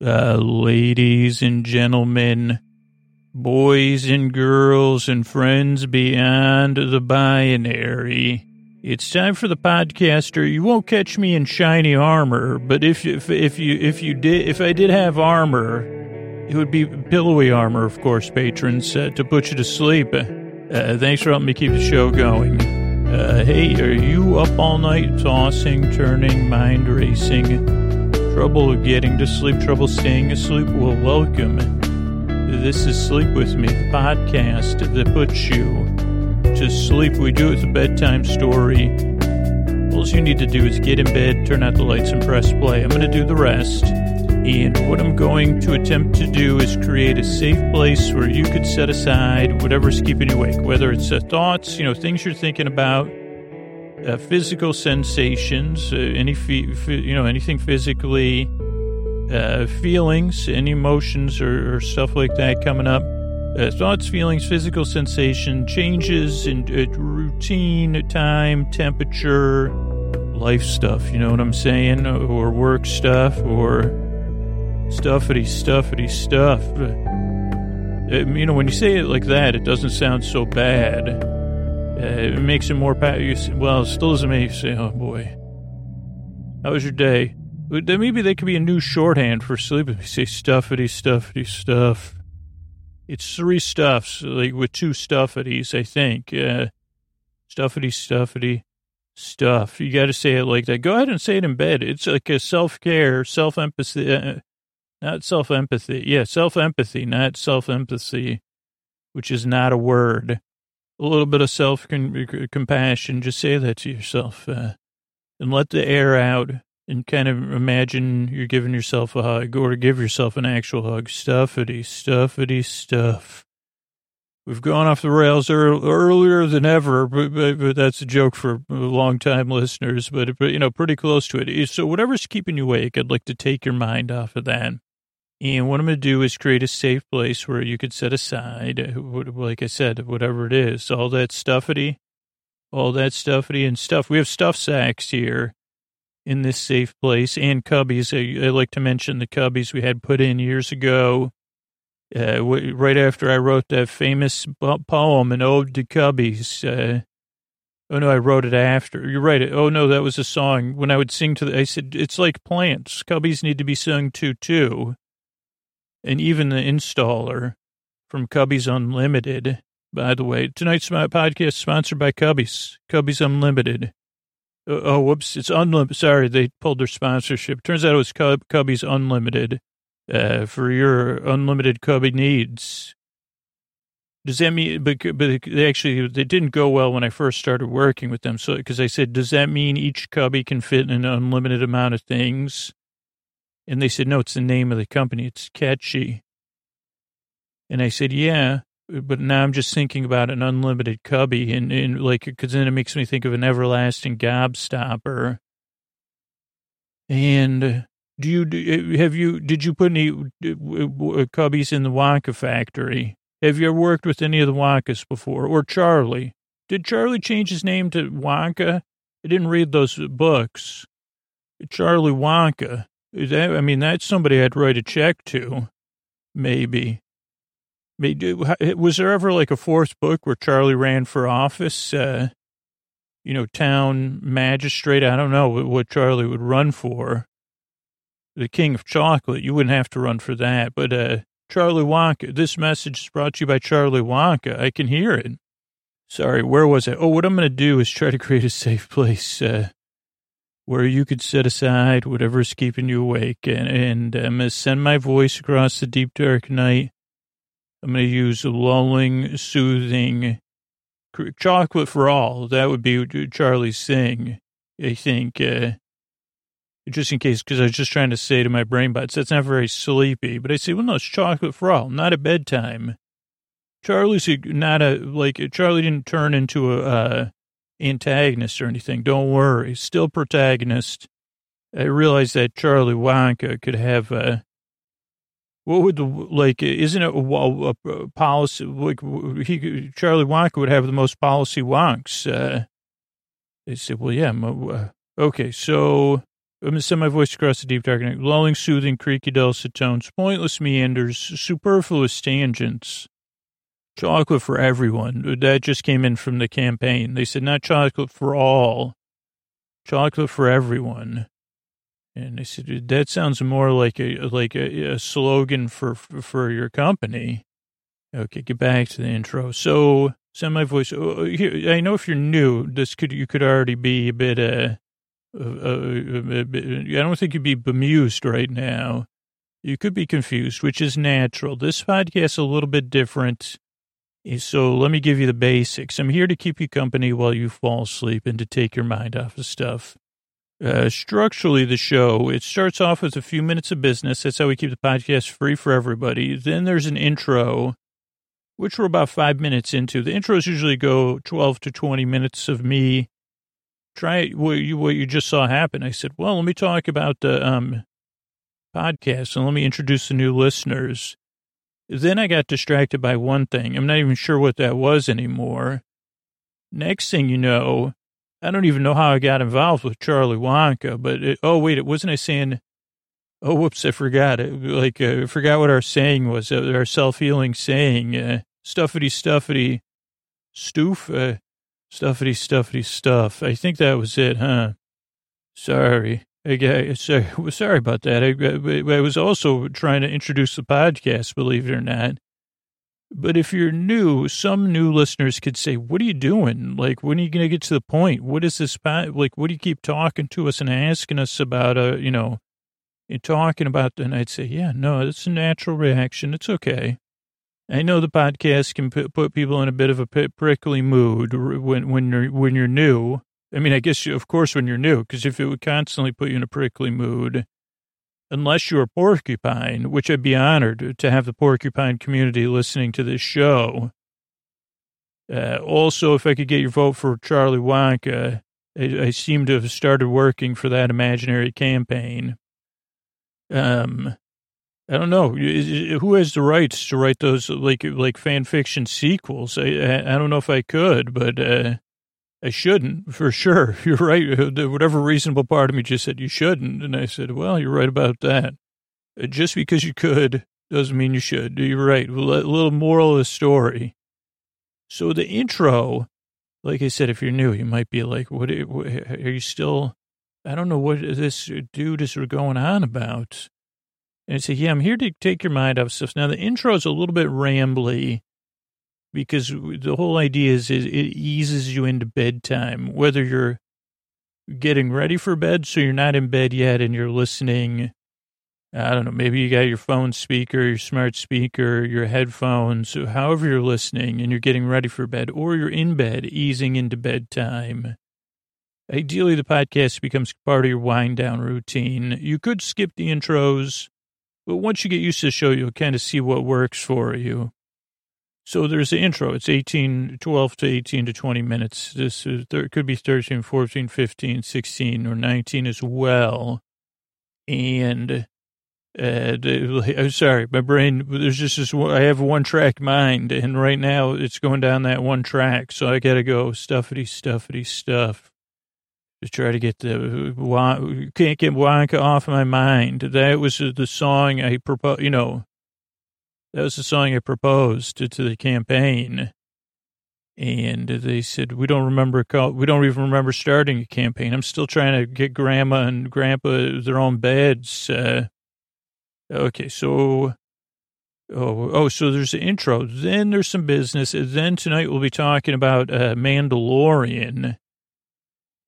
Uh, ladies and gentlemen, boys and girls, and friends beyond the binary. It's time for the podcaster. You won't catch me in shiny armor, but if if if you if you did if I did have armor, it would be pillowy armor, of course, patrons, uh, to put you to sleep. Uh, thanks for helping me keep the show going. Uh, hey, are you up all night, tossing, turning, mind racing? Trouble getting to sleep, trouble staying asleep? Well, welcome. This is Sleep With Me, the podcast that puts you to sleep. We do it with a bedtime story. All you need to do is get in bed, turn out the lights, and press play. I'm going to do the rest. And what I'm going to attempt to do is create a safe place where you could set aside whatever's keeping you awake, whether it's thoughts, you know, things you're thinking about, uh, physical sensations, uh, any, you know, anything physically, uh, feelings, any emotions or, or, stuff like that coming up. Uh, thoughts, feelings, physical sensation, changes in uh, routine, time, temperature, life stuff, you know what I'm saying? Or work stuff, or stuffity, stuffity stuff. Uh, you know, when you say it like that, it doesn't sound so bad. Uh, it makes it more, pa- well, it still doesn't make you say, oh boy, how was your day? Maybe that could be a new shorthand for sleep. You say stuffity, stuffity, stuff. It's three stuffs, like with two stuffities, I think. Uh, stuffity, stuffity, stuff. You got to say it like that. Go ahead and say it in bed. It's like a self care, self empathy, uh, not self empathy. Yeah, self empathy, not self empathy, which is not a word. A little bit of self compassion. Just say that to yourself uh, and let the air out and kind of imagine you're giving yourself a hug or give yourself an actual hug. Stuffity, stuffity, stuff. We've gone off the rails earlier than ever, but, but, but that's a joke for long-time listeners, but, but, you know, pretty close to it. So whatever's keeping you awake, I'd like to take your mind off of that. And what I'm going to do is create a safe place where you could set aside, like I said, whatever it is, all that stuffity, all that stuffity and stuff. We have stuff sacks here in this safe place and cubbies. I, I, like to mention the cubbies we had put in years ago. Uh, right after I wrote that famous poem, an ode to cubbies. Uh, oh no, I wrote it after. You're right. Oh no, that was a song. When I would sing to the, I said it's like plants. Cubbies need to be sung to too. And even the installer from Cubbies Unlimited. By the way, tonight's podcast sponsored by Cubbies. Cubbies Unlimited. Uh, oh, whoops. It's unlimited. Sorry, they pulled their sponsorship. Turns out it was Cub, Cubby's Unlimited uh, for your unlimited Cubby needs. Does that mean, but, but they actually, they didn't go well when I first started working with them. So, because I said, does that mean each Cubby can fit an unlimited amount of things? And they said, no, it's the name of the company. It's catchy. And I said, yeah but now I'm just thinking about an unlimited cubby and, and like, cause then it makes me think of an everlasting gobstopper. And uh, do you, do, uh, have you, did you put any uh, cubbies in the Wonka factory? Have you ever worked with any of the Wonkas before? Or Charlie? Did Charlie change his name to Wonka? I didn't read those books. Charlie Wonka. That, I mean, that's somebody I'd write a check to, maybe. Was there ever like a fourth book where Charlie ran for office? Uh, you know, town magistrate. I don't know what Charlie would run for. The king of chocolate. You wouldn't have to run for that. But uh, Charlie Wonka. This message is brought to you by Charlie Wonka. I can hear it. Sorry, where was I? Oh, what I'm going to do is try to create a safe place uh, where you could set aside whatever's keeping you awake. And, and I'm going to send my voice across the deep, dark night I'm going to use lulling, soothing, chocolate for all. That would be Charlie's thing, I think. Uh, just in case, because I was just trying to say to my brain bots, that's not very sleepy. But I say, well, no, it's chocolate for all, not at bedtime. Charlie's not a, like, Charlie didn't turn into a uh, antagonist or anything. Don't worry. Still protagonist. I realized that Charlie Wonka could have a, what would the like? Isn't it a, a, policy? Like he, Charlie Wonka would have the most policy wonks. Uh, they said, "Well, yeah, uh, okay." So I'm to send my voice across the deep dark night. Lulling, soothing, creaky, dulcet tones, pointless meanders, superfluous tangents. Chocolate for everyone. That just came in from the campaign. They said not chocolate for all, chocolate for everyone. And I said that sounds more like a like a, a slogan for for your company. Okay, get back to the intro. So send my voice. Oh, here, I know if you're new, this could you could already be a bit. Uh, uh, uh, I don't think you'd be bemused right now. You could be confused, which is natural. This podcast is a little bit different so let me give you the basics. I'm here to keep you company while you fall asleep and to take your mind off of stuff. Uh, structurally, the show, it starts off with a few minutes of business. That's how we keep the podcast free for everybody. Then there's an intro, which we're about five minutes into. The intros usually go 12 to 20 minutes of me. Try what you, what you just saw happen. I said, well, let me talk about the um, podcast and let me introduce the new listeners. Then I got distracted by one thing. I'm not even sure what that was anymore. Next thing you know, I don't even know how I got involved with Charlie Wonka, but it, oh wait, it wasn't I saying, oh whoops, I forgot it. Like uh, I forgot what our saying was, uh, our self healing saying, uh, stuffity stuffity, stoof, uh, stuffity stuffity stuff. I think that was it, huh? Sorry. I, sorry, sorry about that. I, I was also trying to introduce the podcast, believe it or not. But if you're new, some new listeners could say, "What are you doing? Like, when are you going to get to the point? What is this? Like, what do you keep talking to us and asking us about? Uh, you know, and talking about?" And I'd say, "Yeah, no, it's a natural reaction. It's okay." I know the podcast can put people in a bit of a prickly mood when when you're when you're new, I mean, I guess, you, of course, when you're new, because if it would constantly put you in a prickly mood, unless you're a porcupine, which I'd be honored to have the porcupine community listening to this show. Uh, also, if I could get your vote for Charlie Wonka, I, I seem to have started working for that imaginary campaign. Um, I don't know who has the rights to write those like like fan fiction sequels. I I, I don't know if I could, but uh, I shouldn't, for sure. You're right. Whatever reasonable part of me just said you shouldn't. And I said, well, you're right about that. Uh, just because you could doesn't mean you should. You're right. A little moral of the story. So the intro, like I said, if you're new, you might be like, what, are you still, I don't know what this dude is going on about. And I say, yeah, I'm here to take your mind off stuff. Now the intro is a little bit rambly because the whole idea is, it eases you into bedtime, whether you're getting ready for bed, so you're not in bed yet and you're listening. I don't know, maybe you got your phone speaker, your smart speaker, your headphones, however you're listening and you're getting ready for bed, or you're in bed, easing into bedtime. Ideally, the podcast becomes part of your wind down routine. You could skip the intros, but once you get used to the show, you'll kind of see what works for you. So there's the intro. It's 18, 12 to 18 to 20 minutes. This is, there could be 13, 14, 15, 16, or 19 as well. And, uh, I'm sorry, my brain, there's just this, I have one track mind, and right now it's going down that one track. So I got to go stuffity, stuffity, stuff to try to get the, can't get Wonka off my mind. That was the song I proposed, you know, that was the song I proposed to, to the campaign. And they said, we don't remember, we don't even remember starting a campaign. I'm still trying to get grandma and grandpa their own beds. Uh, okay. So, oh, oh, so there's the intro. Then there's some business. Then tonight we'll be talking about uh, Mandalorian.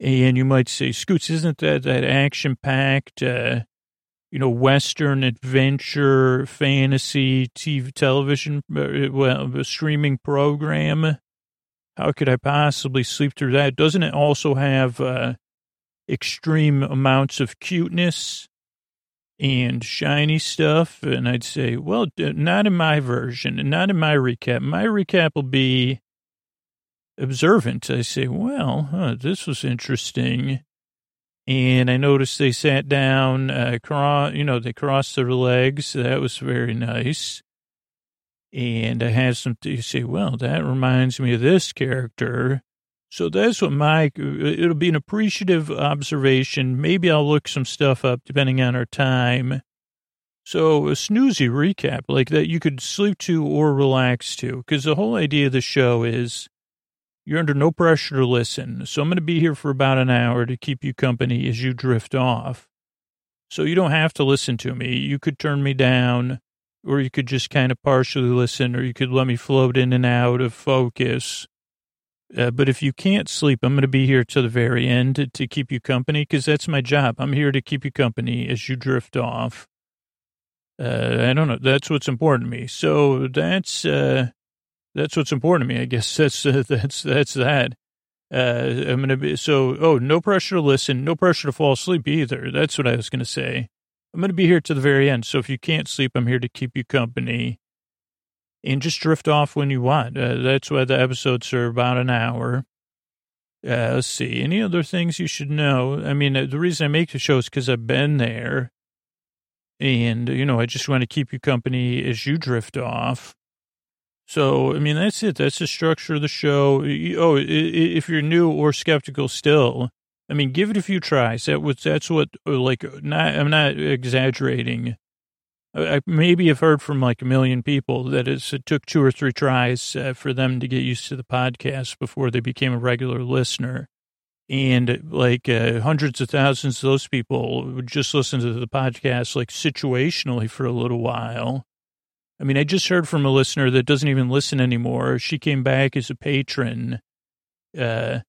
And you might say, Scoots, isn't that that action packed, uh, you know, Western adventure, fantasy, TV, television, uh, well, streaming program. How could I possibly sleep through that? Doesn't it also have uh, extreme amounts of cuteness and shiny stuff? And I'd say, well, not in my version, not in my recap. My recap will be observant. I say, well, huh, this was interesting and I noticed they sat down, uh, cross, you know, they crossed their legs. That was very nice. And I had some, you say, well, that reminds me of this character. So that's what my, it'll be an appreciative observation. Maybe I'll look some stuff up depending on our time. So a snoozy recap like that you could sleep to or relax to. Because the whole idea of the show is you're under no pressure to listen. So I'm going to be here for about an hour to keep you company as you drift off. So you don't have to listen to me. You could turn me down or you could just kind of partially listen or you could let me float in and out of focus uh, but if you can't sleep, I'm going to be here to the very end to, to keep you company because that's my job. I'm here to keep you company as you drift off. Uh, I don't know. That's what's important to me. So that's uh, that's what's important to me. I guess that's uh, that's that's that. Uh, I'm gonna be so. Oh, no pressure to listen. No pressure to fall asleep either. That's what I was gonna say. I'm gonna be here to the very end. So if you can't sleep, I'm here to keep you company and just drift off when you want. Uh, that's why the episodes are about an hour. Uh, let's see. Any other things you should know? I mean, uh, the reason I make the show is because I've been there. And, you know, I just want to keep you company as you drift off. So, I mean, that's it. That's the structure of the show. Oh, if you're new or skeptical still, I mean, give it a few tries. That was, that's what, uh, like, not, I'm not exaggerating. I maybe have heard from like a million people that it took two or three tries uh, for them to get used to the podcast before they became a regular listener. And like uh, hundreds of thousands of those people would just listen to the podcast like situationally for a little while. I mean, I just heard from a listener that doesn't even listen anymore. She came back as a patron, uh,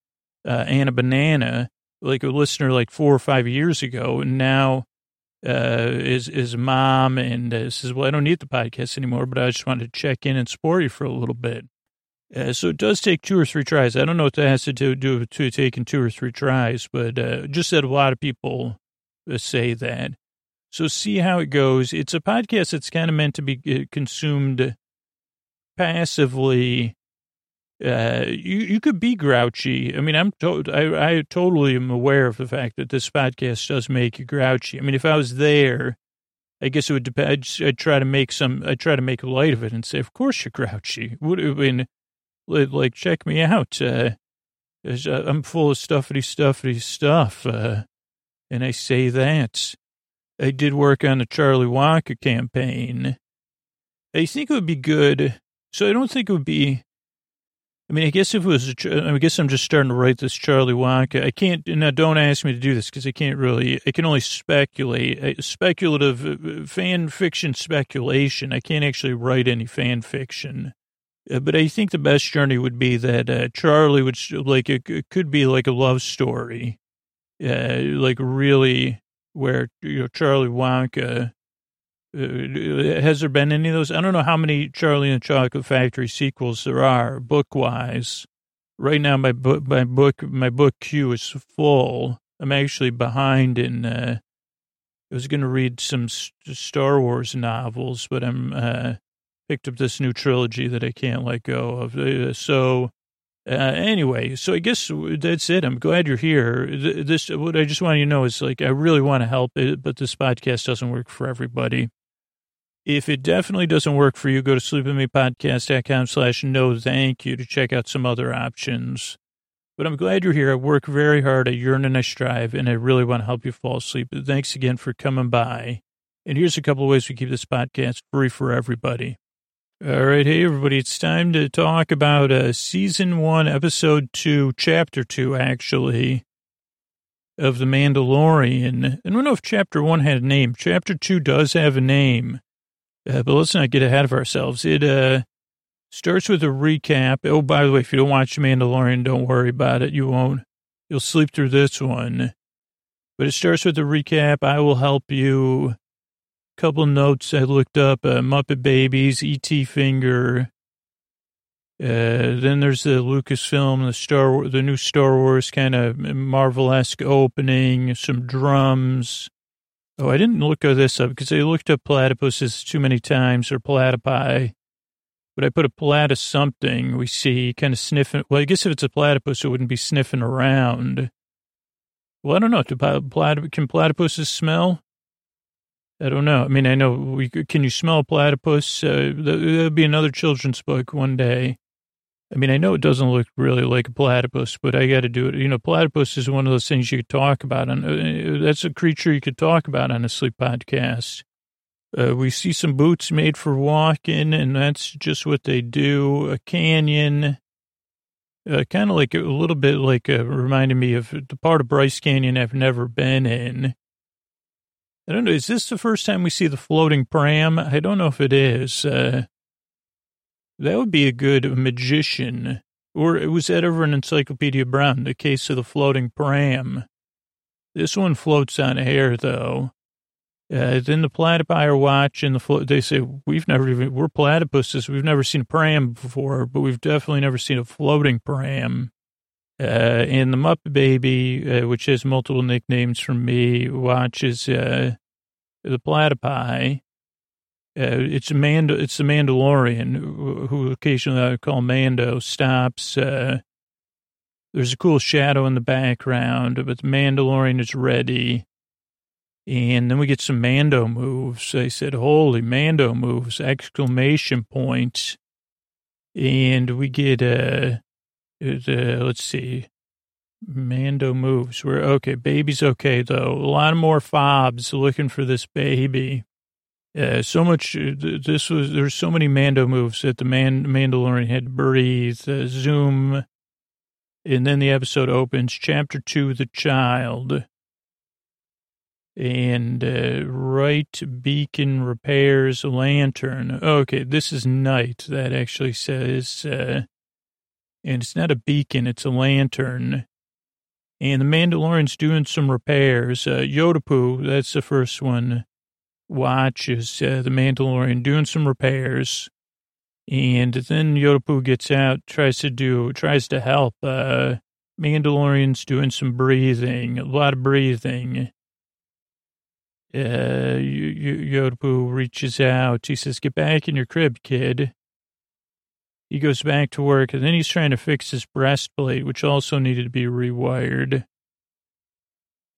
uh, Anna Banana, like a listener like four or five years ago. And now uh, his, his mom and uh, says, well, I don't need the podcast anymore, but I just wanted to check in and support you for a little bit. Uh, so it does take two or three tries. I don't know what that has to do, do with to taking two or three tries, but uh, just that a lot of people uh, say that. So see how it goes. It's a podcast that's kind of meant to be uh, consumed passively uh, you you could be grouchy. I mean, I'm to, I I totally am aware of the fact that this podcast does make you grouchy. I mean, if I was there, I guess it would depend. I'd, I'd try to make some. I'd try to make light of it and say, "Of course you're grouchy." Would have been like, check me out. Uh, uh, I'm full of stuffity stuffity stuff, uh, and I say that. I did work on the Charlie Wonka campaign. I think it would be good. So I don't think it would be I mean, I guess if it was, I guess I'm just starting to write this Charlie Wonka. I can't, now don't ask me to do this because I can't really, I can only speculate, speculative uh, fan fiction speculation. I can't actually write any fan fiction. Uh, but I think the best journey would be that uh, Charlie would, like, it, it, could be like a love story, uh, like really where, you know, Charlie Wonka uh, has there been any of those? I don't know how many Charlie and the Chocolate Factory sequels there are book wise. Right now, my book, my book, my book queue is full. I'm actually behind in. Uh, I was going to read some Star Wars novels, but I'm uh, picked up this new trilogy that I can't let go of. Uh, so, uh, anyway, so I guess that's it. I'm glad you're here. This, what I just want you to know is like, I really want to help it, but this podcast doesn't work for everybody. If it definitely doesn't work for you, go to sleepwithmepodcast.com slash no thank you to check out some other options. But I'm glad you're here. I work very hard. I yearn and I strive, and I really want to help you fall asleep. Thanks again for coming by. And here's a couple of ways we keep this podcast free for everybody. All right. Hey, everybody. It's time to talk about uh, season one, episode two, chapter two, actually, of The Mandalorian. I don't know if chapter one had a name. Chapter two does have a name. Uh, but let's not get ahead of ourselves. It uh, starts with a recap. Oh, by the way, if you don't watch Mandalorian, don't worry about it. You won't. You'll sleep through this one. But it starts with a recap. I will help you. Couple notes I looked up: uh, Muppet Babies, E.T. Finger. Uh, then there's the Lucasfilm, the Star, the new Star Wars kind of Marvel-esque opening. Some drums Oh, I didn't look this up because I looked up platypuses too many times or platypi. But I put a platypus something we see kind of sniffing. Well, I guess if it's a platypus, it wouldn't be sniffing around. Well, I don't know. Do can platypuses smell? I don't know. I mean, I know we can you smell platypus? Uh, there'll be another children's book one day. I mean, I know it doesn't look really like a platypus, but I got to do it. You know, platypus is one of those things you could talk about. And uh, that's a creature you could talk about on a sleep podcast. Uh, we see some boots made for walking, and that's just what they do. A canyon, uh, kind of like a little bit like uh, me of the part of Bryce Canyon I've never been in. I don't know. Is this the first time we see the floating pram? I don't know if it is. Uh, that would be a good magician. Or it was that ever an Encyclopedia Brown, the case of the floating pram? This one floats on air, though. Uh, then the platypi are watching the float. They say, we've never even, we're platypuses. We've never seen a pram before, but we've definitely never seen a floating pram. Uh, and the Muppet Baby, uh, which has multiple nicknames from me, watches, uh, the platypi. Uh, it's a Mando, it's the Mandalorian who occasionally I call Mando stops. Uh, there's a cool shadow in the background, but the Mandalorian is ready. And then we get some Mando moves. I said, holy Mando moves, exclamation points. And we get, uh, let's see, Mando moves. We're okay. Baby's okay, though. A lot more fobs looking for this baby. Uh, so much. Uh, this was there's so many Mando moves that the man Mandalorian had to breathe. Uh, zoom, and then the episode opens. Chapter two: The Child. And uh, right beacon repairs lantern. Okay, this is night. That actually says, uh, and it's not a beacon; it's a lantern. And the Mandalorian's doing some repairs. Uh, Yotapoo, that's the first one watches uh, the Mandalorian doing some repairs. And then Yotapoo gets out, tries to do, tries to help. Uh, Mandalorian's doing some breathing, a lot of breathing. Uh, Yotapoo reaches out. He says, get back in your crib, kid. He goes back to work, and then he's trying to fix his breastplate, which also needed to be rewired.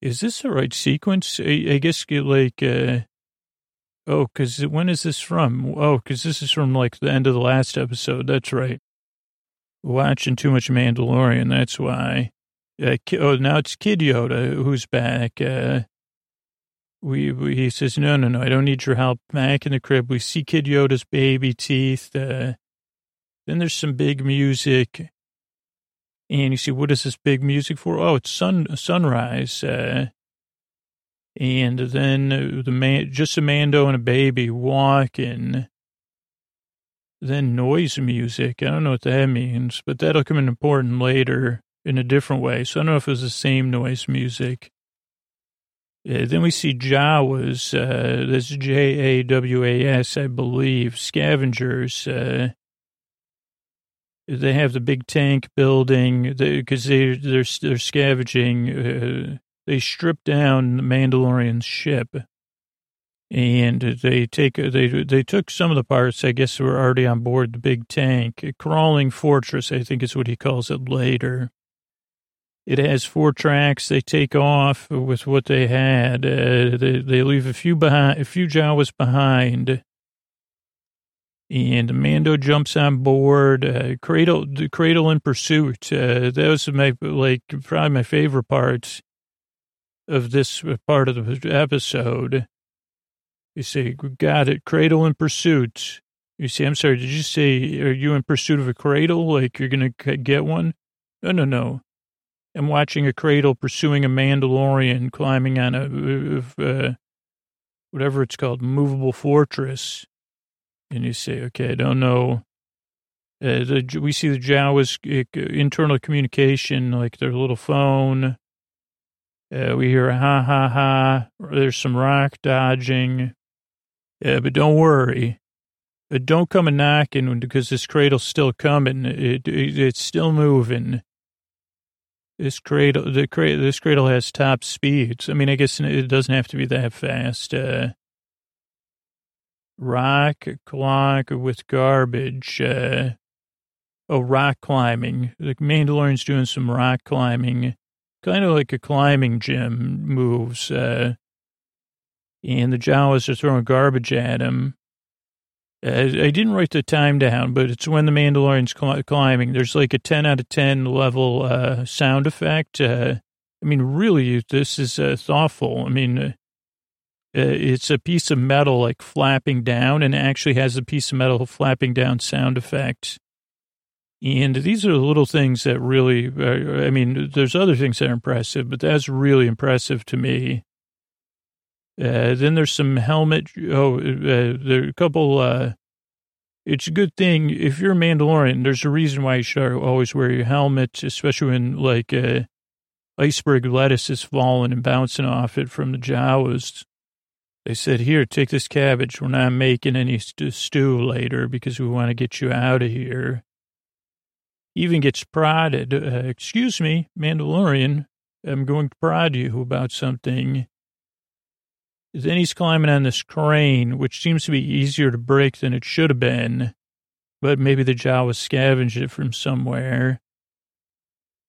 Is this the right sequence? I, I guess, like, uh, Oh, because when is this from? Oh, because this is from like the end of the last episode. That's right. Watching too much Mandalorian. That's why. Uh, oh, now it's Kid Yoda who's back. Uh, we, we, he says, no, no, no, I don't need your help. Back in the crib, we see Kid Yoda's baby teeth. Uh, then there's some big music. And you see, what is this big music for? Oh, it's sun sunrise. Uh, and then the man, just a Mando and a baby walking. Then noise music. I don't know what that means, but that'll come in important later in a different way. So I don't know if it was the same noise music. Uh, then we see Jawas, uh, that's J-A-W-A-S, I believe, scavengers. Uh, they have the big tank building because they, they're, they're scavenging uh, they strip down the Mandalorian's ship, and they take they they took some of the parts. I guess were already on board the big tank, a crawling fortress. I think is what he calls it later. It has four tracks. They take off with what they had. Uh, they they leave a few behind, a few Jawas behind. And Mando jumps on board. Uh, cradle, cradle in pursuit. Uh, that was my like probably my favorite part of this part of the episode. You say, got it, cradle in pursuit. You say, I'm sorry, did you say, are you in pursuit of a cradle? Like you're to get one? No, no, no. I'm watching a cradle pursuing a Mandalorian climbing on a, uh, whatever it's called, movable fortress. And you say, okay, I don't know. Uh, the, we see the Jawas uh, internal communication, like their little phone. Uh, we hear ha ha ha. There's some rock dodging. Uh, but don't worry. Uh, don't come a knocking because this cradle's still coming. It, it, it's still moving. This cradle, the cradle, this cradle has top speeds. I mean, I guess it doesn't have to be that fast. Uh, rock clock with garbage. Uh, oh, rock climbing. The Mandalorian's doing some rock climbing kind of like a climbing gym moves. Uh, and the Jawas are throwing garbage at him. Uh, I didn't write the time down, but it's when the Mandalorian's cl- climbing. There's like a 10 out of 10 level uh, sound effect. Uh, I mean, really, this is uh, thoughtful. I mean, uh, it's a piece of metal like flapping down and actually has a piece of metal flapping down sound effect. And these are the little things that really, I mean, there's other things that are impressive, but that's really impressive to me. Uh, then there's some helmet. Oh, uh, there are a couple. Uh, it's a good thing if you're a Mandalorian. There's a reason why you should always wear your helmet, especially when like uh, iceberg lettuce is falling and bouncing off it from the Jawas. They said, "Here, take this cabbage. We're not making any st- stew later because we want to get you out of here." He even gets prodded. Uh, Excuse me, Mandalorian. I'm going to prod you about something. Then he's climbing on this crane, which seems to be easier to break than it should have been. But maybe the Jawa scavenged it from somewhere.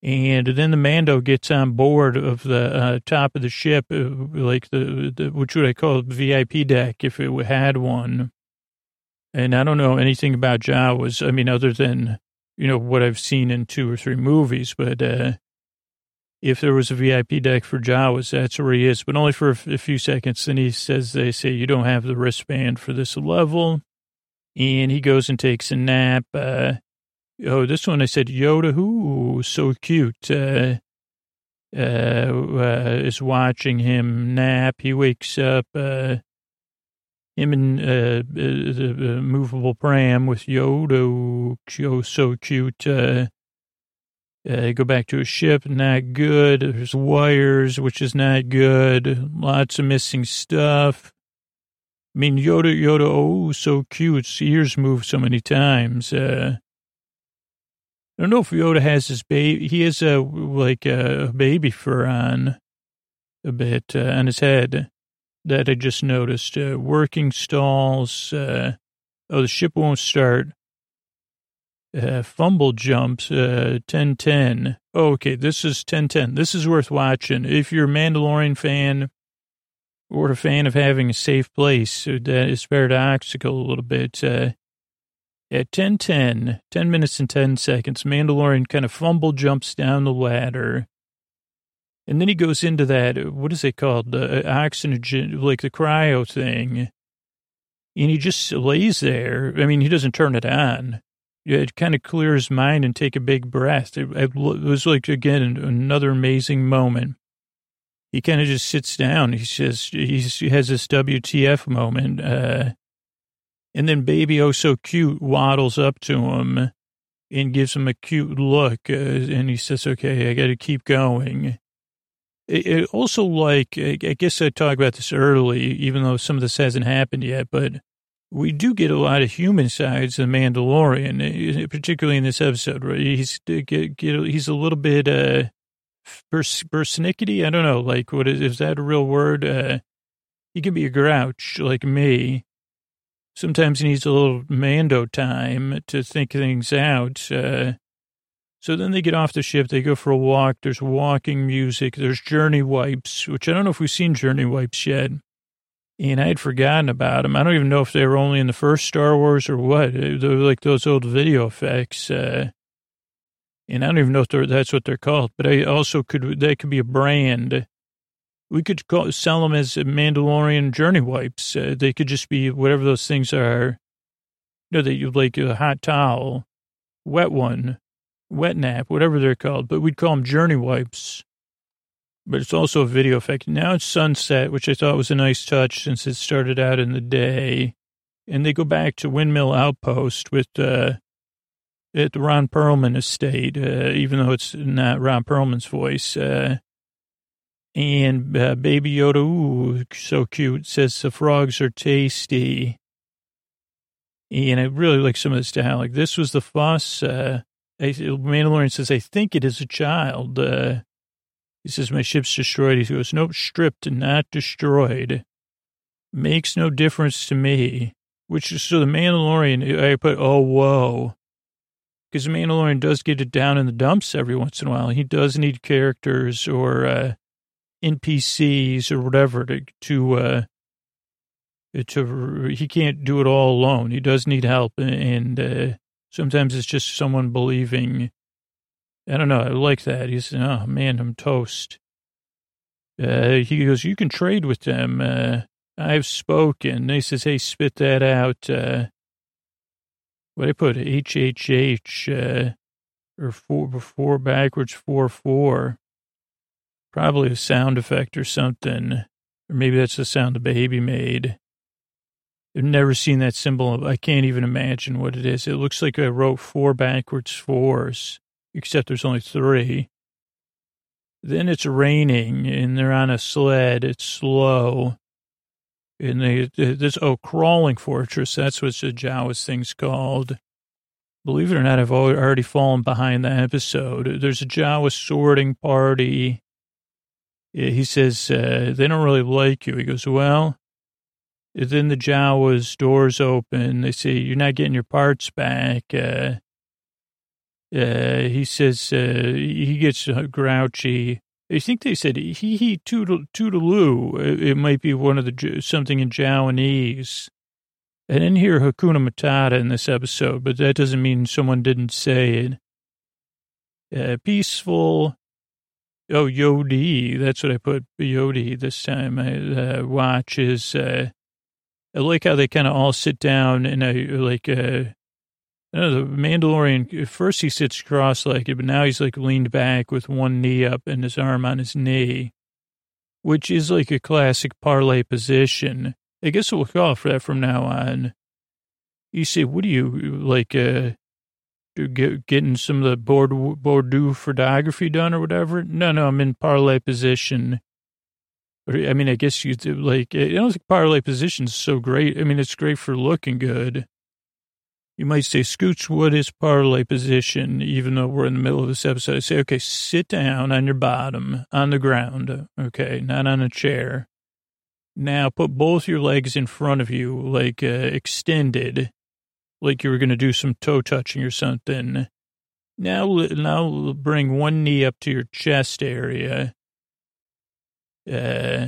And then the Mando gets on board of the uh, top of the ship, uh, like the, the, which would I call VIP deck if it had one. And I don't know anything about Jawas. I mean, other than, you know, what I've seen in two or three movies, but, uh, if there was a VIP deck for Jawas, that's where he is, but only for a, few seconds. Then he says, they say, you don't have the wristband for this level. And he goes and takes a nap. Uh, oh, this one I said, Yoda, who so cute, uh, uh, uh, is watching him nap. He wakes up, uh, him in uh, the movable pram with Yoda, oh, so cute, uh, uh, go back to a ship, not good. There's wires, which is not good. Lots of missing stuff. I mean, Yoda, Yoda, oh, so cute. His ears move so many times. Uh, I don't know if Yoda has his baby. He has a, like a baby fur on a bit uh, on his head that I just noticed. Uh, working stalls. Uh, oh, the ship won't start uh, fumble jumps, uh, 1010. Oh, okay, this is 1010. This is worth watching. If you're a Mandalorian fan or a fan of having a safe place, uh, that is paradoxical a little bit. At 1010, 10 minutes and 10 seconds, Mandalorian kind of fumble jumps down the ladder. And then he goes into that, what is it called? Uh, oxygen, like the cryo thing. And he just lays there. I mean, he doesn't turn it on it kind of clears his mind and take a big breath. It, it was like, again, another amazing moment. He kind of just sits down. He says, he has this WTF moment. Uh, and then baby, oh, so cute, waddles up to him and gives him a cute look. Uh, and he says, okay, I got to keep going. It, it also like, I guess I talked about this early, even though some of this hasn't happened yet, but we do get a lot of human sides of Mandalorian, particularly in this episode. Right? He's get, he's a little bit uh, pers- persnickety. I don't know, like what is is that a real word? Uh, he can be a grouch like me. Sometimes he needs a little Mando time to think things out. Uh, so then they get off the ship. They go for a walk. There's walking music. There's journey wipes, which I don't know if we've seen journey wipes yet and I had forgotten about them. I don't even know if they were only in the first Star Wars or what. They were like those old video effects. Uh, and I don't even know if that's what they're called, but I also could, that could be a brand. We could call, sell them as Mandalorian journey wipes. Uh, they could just be whatever those things are. You know, they like a hot towel, wet one, wet nap, whatever they're called, but we'd call them journey wipes but it's also a video effect. Now it's sunset, which I thought was a nice touch since it started out in the day. And they go back to Windmill Outpost with, uh, at the Ron Perlman estate, uh, even though it's not Ron Perlman's voice. Uh, and uh, Baby Yoda, ooh, so cute, says the frogs are tasty. And I really like some of this style. Like this was the fuss. Uh, Mandalorian says, I think it is a child. Uh, he says, my ship's destroyed. He goes, nope, stripped not destroyed. Makes no difference to me. Which is, so the Mandalorian, I put, oh, whoa. Because the Mandalorian does get it down in the dumps every once in a while. He does need characters or uh, NPCs or whatever to, to uh, to, he can't do it all alone. He does need help. And uh, sometimes it's just someone believing. I don't know. I like that. He's, oh man, I'm toast. Uh, he goes, you can trade with them. Uh, I've spoken. He says, hey, spit that out. Uh, what I put? HHH, uh, or four, four backwards, four, four. Probably a sound effect or something. Or maybe that's the sound the baby made. I've never seen that symbol. I can't even imagine what it is. It looks like I wrote four backwards fours, except there's only three. Then it's raining and they're on a sled. It's slow. And they, this, oh, crawling fortress. That's what the Jawas thing's called. Believe it or not, I've already fallen behind the episode. There's a Jawa sorting party. He says, uh, they don't really like you. He goes, well, then the Jawas doors open. They say, you're not getting your parts back. Uh, uh, he says, uh, he gets grouchy. I think they said he he toodle toodaloo. It might be one of the something in Javanese. I didn't hear Hakuna Matata in this episode, but that doesn't mean someone didn't say it. Uh, peaceful. Oh, Yodi. That's what I put Yodi this time. I uh, watch is, uh, I like how they kind of all sit down and a, like, uh, know, the Mandalorian, first he sits cross-legged, but now he's like leaned back with one knee up and his arm on his knee, which is like a classic parlay position. I guess we'll call for that from now on. You say, what do you, like, uh, get, getting some of the boudoir, boudoir photography done or whatever? No, no, I'm in parlay position. I mean, I guess you do like, I don't think parlay position is so great. I mean, it's great for looking good. You might say, Scoots, what is parlay position? Even though we're in the middle of this episode, I say, okay, sit down on your bottom on the ground. Okay. Not on a chair. Now put both your legs in front of you, like uh, extended, like you were going to do some toe touching or something. Now, now bring one knee up to your chest area. Uh,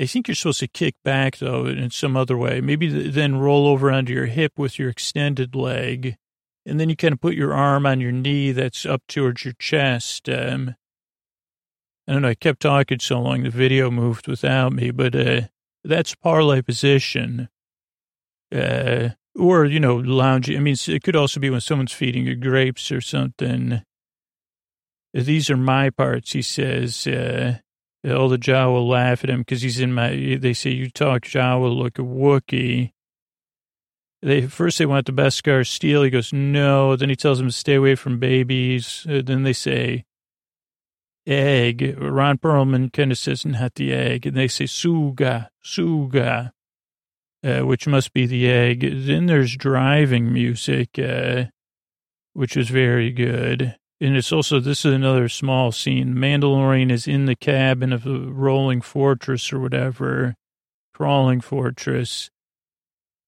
I think you're supposed to kick back though in some other way. Maybe then roll over onto your hip with your extended leg, and then you kind of put your arm on your knee that's up towards your chest. Um, I don't know. I kept talking so long, the video moved without me, but uh, that's parlay position. Uh, or, you know, lounging. I mean, it could also be when someone's feeding you grapes or something. These are my parts, he says. Uh, all the Jawa laugh at him because he's in my, they say, you talk Jawa like a wookie They first they want the Beskar steel. He goes, no. Then he tells them to stay away from babies. Uh, then they say, egg. Ron Perlman kind of says, not the egg. And they say, suga, suga, uh, which must be the egg. Then there's driving music, uh, which is very good. And it's also, this is another small scene. Mandalorian is in the cabin of the rolling fortress or whatever, crawling fortress.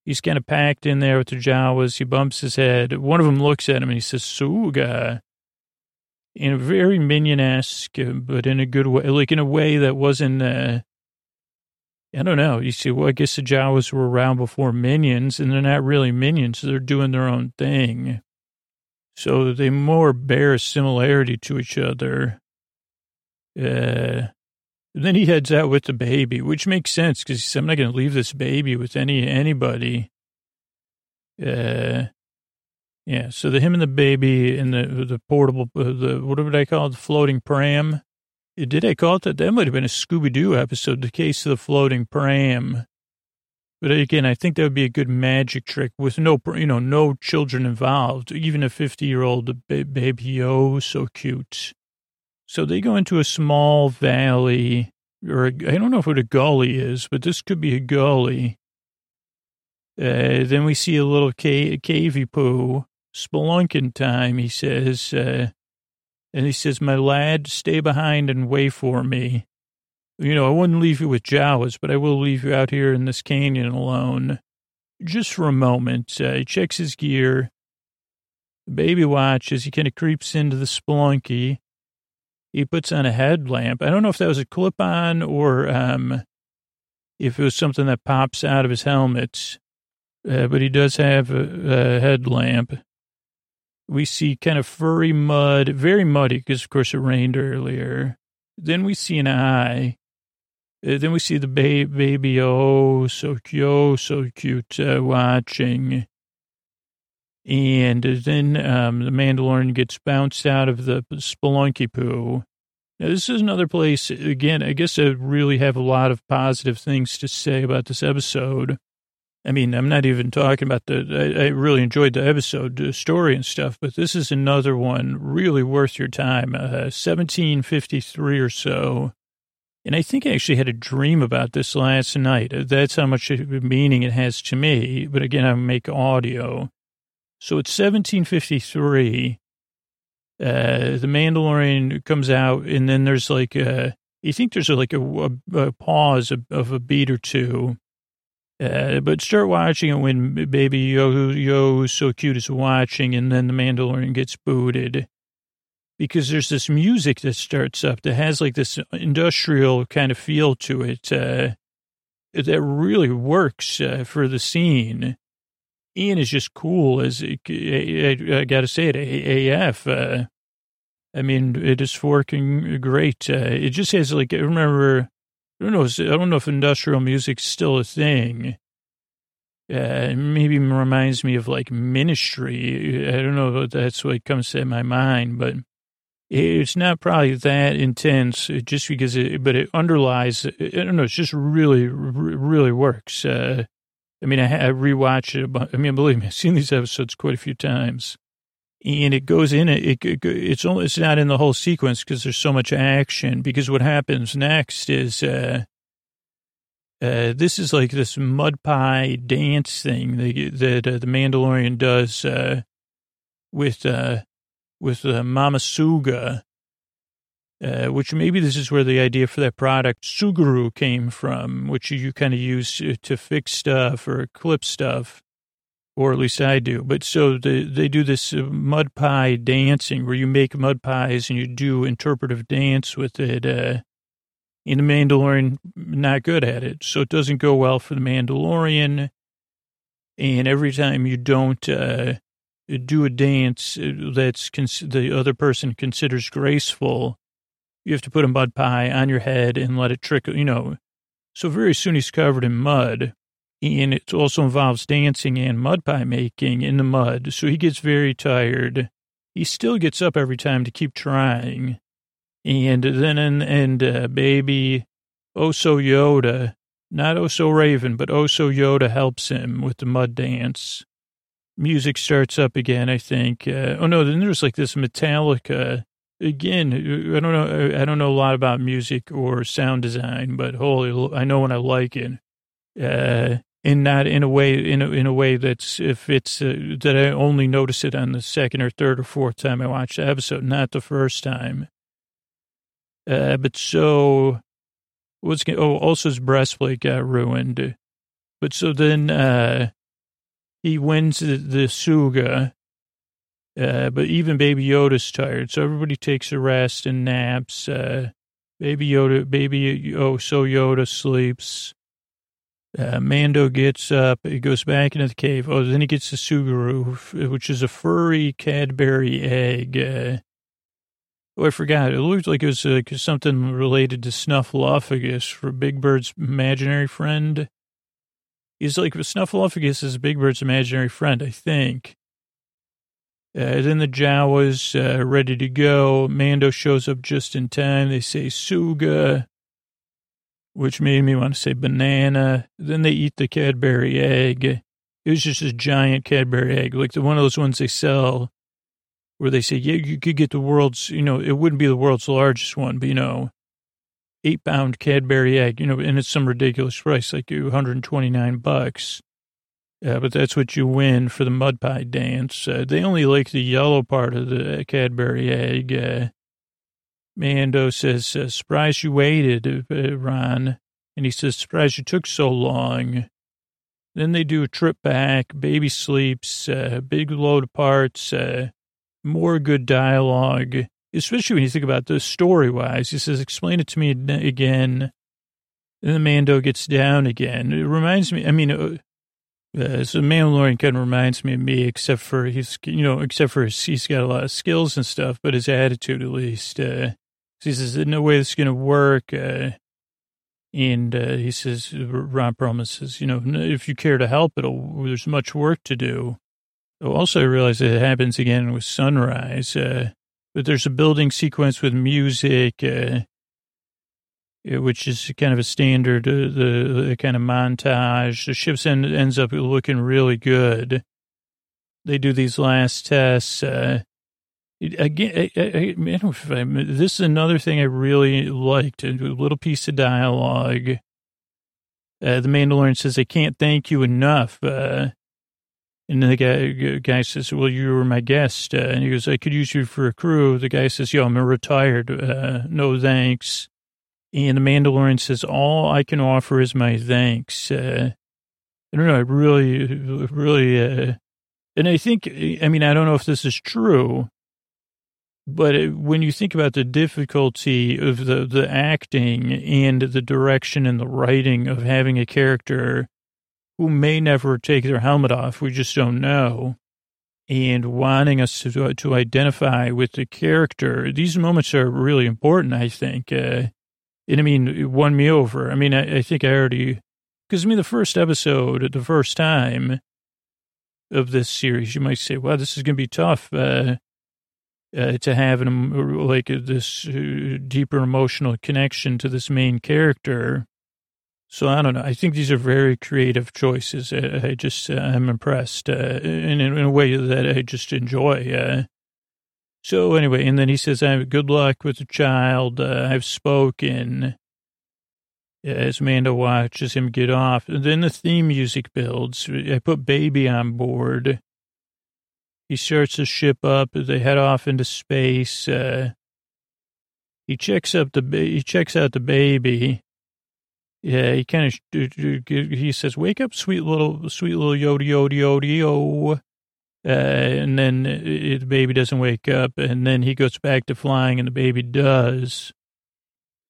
He's kind of packed in there with the Jawas. He bumps his head. One of them looks at him and he says, Suga in a very minion-esque, uh, but in a good way, like in a way that wasn't, uh, I don't know. You see, well, I guess the Jawas were around before minions, and they're not really minions. They're doing their own thing. So they more bear a similarity to each other. Uh, then he heads out with the baby, which makes sense because I'm not going to leave this baby with any anybody. Uh, yeah, so the him and the baby and the the portable uh, the what would I call it? The floating pram. Did I call it that? That might have been a Scooby Doo episode, the case of the floating pram. But again, I think that would be a good magic trick with no, you know, no children involved. Even a fifty-year-old baby, oh, so cute. So they go into a small valley, or I don't know if what a gully is, but this could be a gully. Uh, then we see a little cave, cavey poo spelunking time, he says. Uh, and he says, my lad, stay behind and wait for me. You know, I wouldn't leave you with Jawas, but I will leave you out here in this canyon alone. Just for a moment. Uh, he checks his gear. Baby watches. He kind of creeps into the spelunky. He puts on a headlamp. I don't know if that was a clip on or um, if it was something that pops out of his helmet. Uh, but he does have a, a headlamp. We see kind of furry mud, very muddy because, of course, it rained earlier. Then we see an eye. Uh, then we see the ba- baby, oh, so cute, so cute, uh, watching. And then um, the Mandalorian gets bounced out of the spelunky poo. Now, this is another place, again, I guess I really have a lot of positive things to say about this episode. I mean, I'm not even talking about the, I, I really enjoyed the episode, the story and stuff, but this is another one really worth your time. Uh, 1753 or so. And I think I actually had a dream about this last night. That's how much meaning it has to me. But again, I make audio. So it's 1753. Uh, the Mandalorian comes out, and then there's like a, you think there's like a, a, a pause of, of, a beat or two. Uh, but start watching it when Baby Yo, Yo so cute is watching, and then the Mandalorian gets booted because there's this music that starts up that has like this industrial kind of feel to it uh, that really works uh, for the scene. Ian is just cool as I, I, I got to say it AF. Uh, I mean, it is working great. Uh, it just has like I remember. I don't know. I don't know if industrial music's still a thing. Uh, maybe reminds me of like ministry. I don't know if that's what comes to my mind, but it's not probably that intense just because it, but it underlies, I don't know, it's just really, really works. Uh, I mean, I, I rewatched it. I mean, believe me, I've seen these episodes quite a few times, and it goes in. It, it it's only it's not in the whole sequence because there's so much action. Because what happens next is uh, uh, this is like this mud pie dance thing that, that uh, the Mandalorian does uh, with uh, with uh, Mama Suga which maybe this is where the idea for that product, Sugru, came from, which you kind of use to fix stuff or clip stuff, or at least I do. But so the, they do this uh, mud pie dancing where you make mud pies and you do interpretive dance with it. Uh, in the Mandalorian, not good at it. So it doesn't go well for the Mandalorian. And every time you don't uh, do a dance uh, that's cons- the other person considers graceful, you have to put a mud pie on your head and let it trickle, you know. So very soon he's covered in mud. And it also involves dancing and mud pie making in the mud. So he gets very tired. He still gets up every time to keep trying. And then, and, and uh, baby Oso Yoda, not Oso Raven, but Oso Yoda helps him with the mud dance. Music starts up again, I think. Uh, oh no, then there's like this Metallica again, I don't know. I don't know a lot about music or sound design, but holy, I know when I like it, uh, and not in a way in a, in a way that's if it's uh, that I only notice it on the second or third or fourth time I watch the episode, not the first time. Uh, but so what's oh also his breastplate got ruined, but so then uh, he wins the, the Suga uh, but even Baby Yoda's tired, so everybody takes a rest and naps. Uh, baby Yoda, baby, oh, so Yoda sleeps. Uh, Mando gets up. He goes back into the cave. Oh, then he gets the Sugru, which is a furry Cadbury egg. Uh, oh, I forgot. It looked like it was uh, something related to Snuffleupagus for Big Bird's imaginary friend. He's like Snuffleupagus is Big Bird's imaginary friend, I think. Uh, then the Jawas uh, ready to go. Mando shows up just in time. They say Suga, which made me want to say banana. Then they eat the Cadbury egg. It was just a giant Cadbury egg, like the one of those ones they sell where they say, yeah, you could get the world's, you know, it wouldn't be the world's largest one, but, you know, eight pound Cadbury egg, you know, and it's some ridiculous price, like you 129 bucks. Yeah, but that's what you win for the mud pie dance. Uh, they only like the yellow part of the Cadbury egg. Uh, Mando says, uh, surprised you waited, uh, Ron. And he says, surprise you took so long. Then they do a trip back, baby sleeps, uh, big load of parts, uh, more good dialogue, especially when you think about the story wise. He says, explain it to me again. And the Mando gets down again. It reminds me, I mean, uh, uh, so Mandalorian kind of reminds me of me, except for he's, you know, except for he's got a lot of skills and stuff, but his attitude at least. Uh, he says, no way this is going to work. Uh, and uh, he says, Ron promises, you know, if you care to help, it'll, there's much work to do. Also, I realize it happens again with Sunrise, uh, but there's a building sequence with music, uh, which is kind of a standard, uh, the, the, kind of montage. The ship end, ends up looking really good. They do these last tests. Uh, again, this is another thing I really liked. A little piece of dialogue. Uh, the Mandalorian says, "I can't thank you enough." Uh, and the guy, guy says, "Well, you were my guest," uh, and he goes, "I could use you for a crew." The guy says, "Yo, I'm retired. Uh, no thanks." And the Mandalorian says, All I can offer is my thanks. Uh, I don't know. I really, really, uh, and I think, I mean, I don't know if this is true, but when you think about the difficulty of the, the acting and the direction and the writing of having a character who may never take their helmet off, we just don't know, and wanting us to, to identify with the character, these moments are really important, I think. Uh, and I mean, it won me over. I mean, I, I think I already, because I mean, the first episode, the first time of this series, you might say, wow, this is going to be tough uh, uh, to have an, like this uh, deeper emotional connection to this main character. So I don't know. I think these are very creative choices. I, just, uh, I'm impressed uh, in, in, a way that I just enjoy. Uh, so anyway, and then he says, "I have good luck with the child. Uh, I've spoken." As Amanda watches him get off, and then the theme music builds. I put baby on board. He starts the ship up. They head off into space. Uh, he checks up the he checks out the baby. Yeah, he kind of he says, "Wake up, sweet little sweet little Yoda Yoda Yoda yo." Uh, and then it, the baby doesn't wake up, and then he goes back to flying, and the baby does.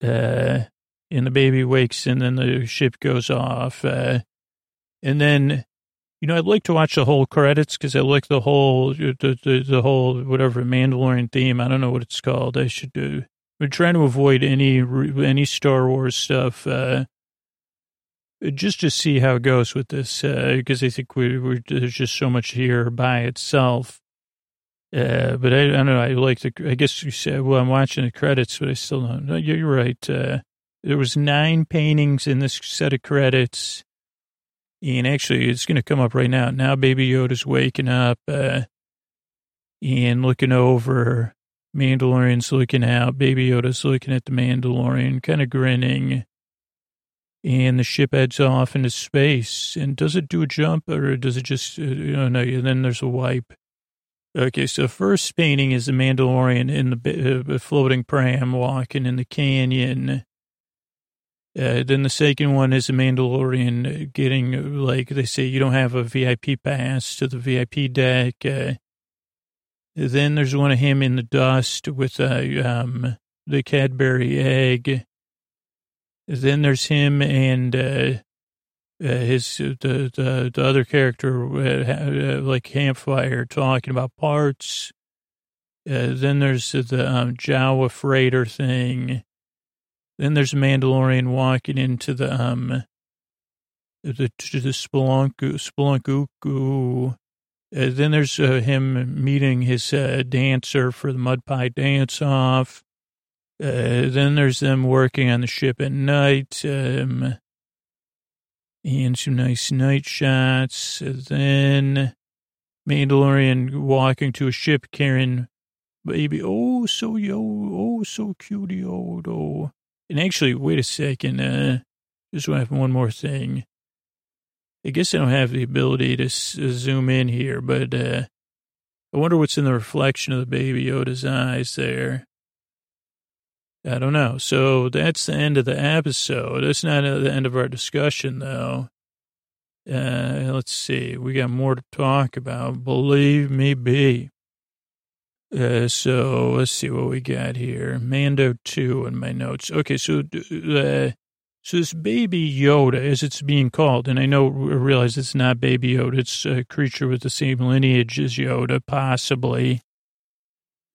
Uh, and the baby wakes, and then the ship goes off. Uh, and then, you know, I'd like to watch the whole credits because I like the whole, the, the, the whole whatever Mandalorian theme. I don't know what it's called. I should do. We're trying to avoid any any Star Wars stuff. Uh, just to see how it goes with this, because uh, I think we, we're, there's just so much here by itself. Uh, but I, I, don't know. I like the. I guess you said, well, I'm watching the credits, but I still don't. No, you're right. Uh, there was nine paintings in this set of credits, and actually, it's going to come up right now. Now, Baby Yoda's waking up uh, and looking over. Mandalorian's looking out. Baby Yoda's looking at the Mandalorian, kind of grinning and the ship heads off into space. And does it do a jump or does it just, uh, you know, no, and then there's a wipe. Okay, so first painting is the Mandalorian in the uh, floating pram walking in the canyon. Uh, then the second one is the Mandalorian getting, like they say, you don't have a VIP pass to the VIP deck. Uh, then there's one of him in the dust with uh, um, the Cadbury egg. Then there's him and uh, uh, his the, the the other character uh, uh, like campfire talking about parts. Uh, then there's the um, Jawa freighter thing. Then there's Mandalorian walking into the um the the spelunku. Uh, then there's uh, him meeting his uh, dancer for the mud pie dance off. Uh, then there's them working on the ship at night, um, and some nice night shots. Then Mandalorian walking to a ship carrying baby. Oh, so yo, oh, so cutie, oh, oh. And actually, wait a second. Uh, just want to one more thing. I guess I don't have the ability to s- zoom in here, but uh, I wonder what's in the reflection of the baby Yoda's eyes there. I don't know. So that's the end of the episode. That's not the end of our discussion, though. Uh, let's see. We got more to talk about. Believe me, be. Uh, so let's see what we got here. Mando 2 in my notes. Okay, so uh, So this baby Yoda, as it's being called, and I know realize it's not baby Yoda, it's a creature with the same lineage as Yoda, possibly.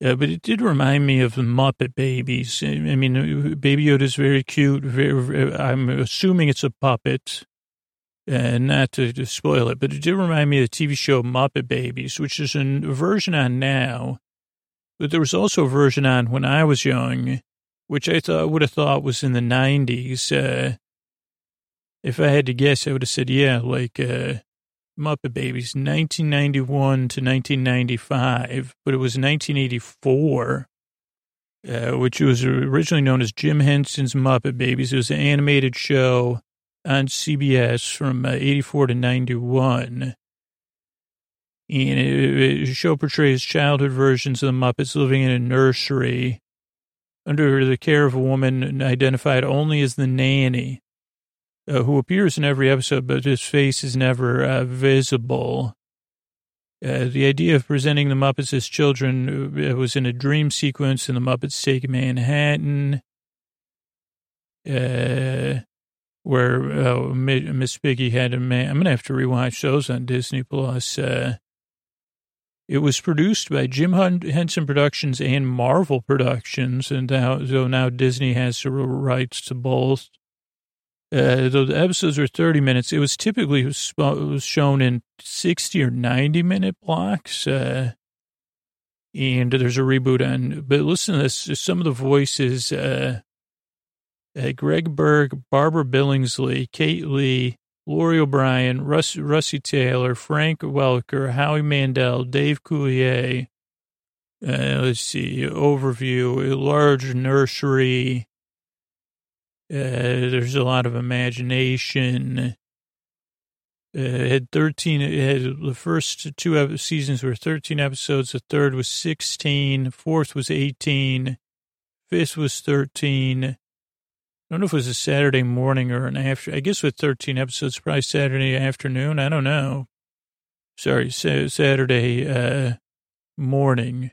Uh, but it did remind me of the Muppet Babies. I mean, Baby Yoda is very cute. Very, I'm assuming it's a puppet, and not to, to, spoil it, but it did remind me of the TV show Muppet Babies, which is a version on now. But there was also a version on when I was young, which I thought would have thought was in the '90s. Uh, if I had to guess, I would have said, yeah, like uh, Muppet Babies, 1991 to 1995, but it was 1984, uh, which was originally known as Jim Henson's Muppet Babies. It was an animated show on CBS from uh, 84 to 91. And the show portrays childhood versions of the Muppets living in a nursery under the care of a woman identified only as the nanny uh, who appears in every episode, but his face is never uh, visible. Uh, the idea of presenting the Muppets as children uh, was in a dream sequence in the Muppets Take Manhattan, uh, where uh, Miss Piggy had a man. I'm going to have to rewatch those on Disney Plus. It was produced by Jim Henson Productions and Marvel Productions, and now, so now Disney has the rights to both. Uh, the episodes were 30 minutes. It was typically was shown in 60 or 90 minute blocks. Uh, and there's a reboot on, but listen to this. Some of the voices, uh, uh Greg Berg, Barbara Billingsley, Katie Leigh, Laurie O'Brien, Russ, Russi Taylor, Frank Welker, Howie Mandel, Dave Coulier. Uh, let's see, overview, a large nursery, uh, there's a lot of imagination. Uh, had 13, it had the first two seasons were 13 episodes. The third was 16. Fourth was 18. Fifth was 13. I don't know if it was a Saturday morning or an after. I guess with 13 episodes, probably Saturday afternoon. I don't know. Sorry, Saturday uh, morning.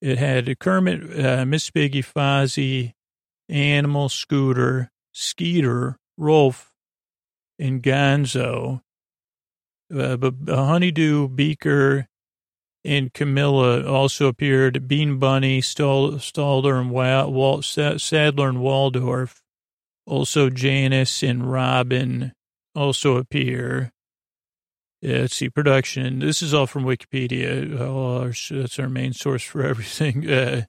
It had Kermit, uh, Miss Piggy, Fozzie, Animal, Scooter, Skeeter, Rolf, and Gonzo. Uh, but Honeydew, Beaker, and Camilla also appeared. Bean Bunny, Statler, and Statler and Waldorf. Also Janice and Robin also appear. Yeah, let's see, production. This is all from Wikipedia. Oh, that's our main source for everything. Uh,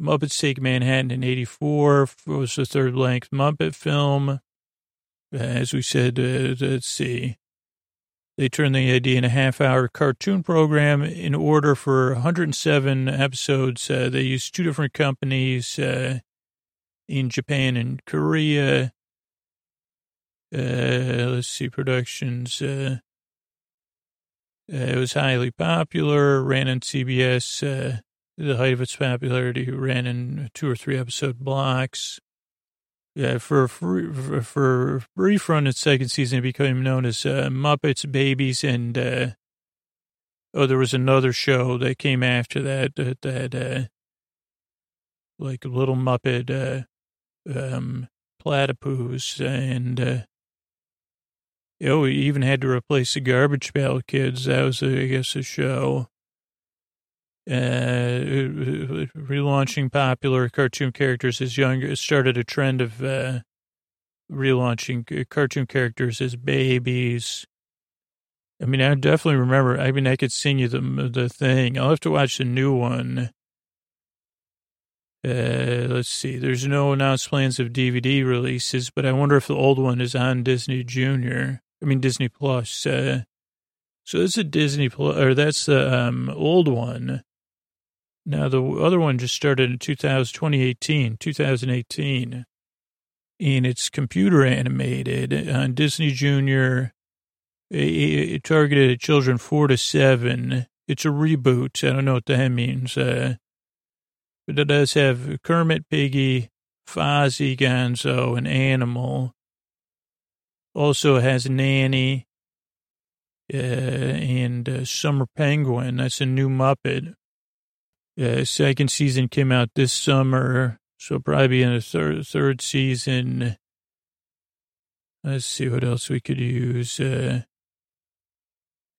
Muppets Take Manhattan in 84 was the third length Muppet film. As we said, uh, let's see. They turned the idea in a half hour cartoon program in order for 107 episodes. Uh, they used two different companies uh, in Japan and Korea. Uh, let's see, productions. Uh, uh, it was highly popular, ran on CBS the height of its popularity, ran in two or three episode blocks. Yeah, for for, for brief run its second season, it became known as uh, Muppets Babies, and uh, oh, there was another show that came after that that, that uh, like Little Muppet uh, um, Platypus, and uh, oh, we even had to replace the Garbage Pail Kids. That was, I guess, a show relaunching popular cartoon characters as young started a trend of uh, relaunching cartoon characters as babies. I mean, I definitely remember. I mean, I could sing you the the thing. I'll have to watch the new one. Uh, let's see. There's no announced plans of DVD releases, but I wonder if the old one is on Disney Junior. I mean, Disney Plus. Uh, so it's a Disney Plus, or that's the um, old one. Now, the other one just started in 2000, 2018, 2018, and it's computer animated on Disney Junior. It, targeted at children four to seven. It's a reboot. I don't know what that means. Uh, but it does have Kermit, Piggy, Fozzie, Gonzo, and Animal. Also has Nanny uh, and uh, Summer Penguin. That's a new Muppet. Uh, second season came out this summer. So probably be in a third third season. Let's see what else we could use. Uh,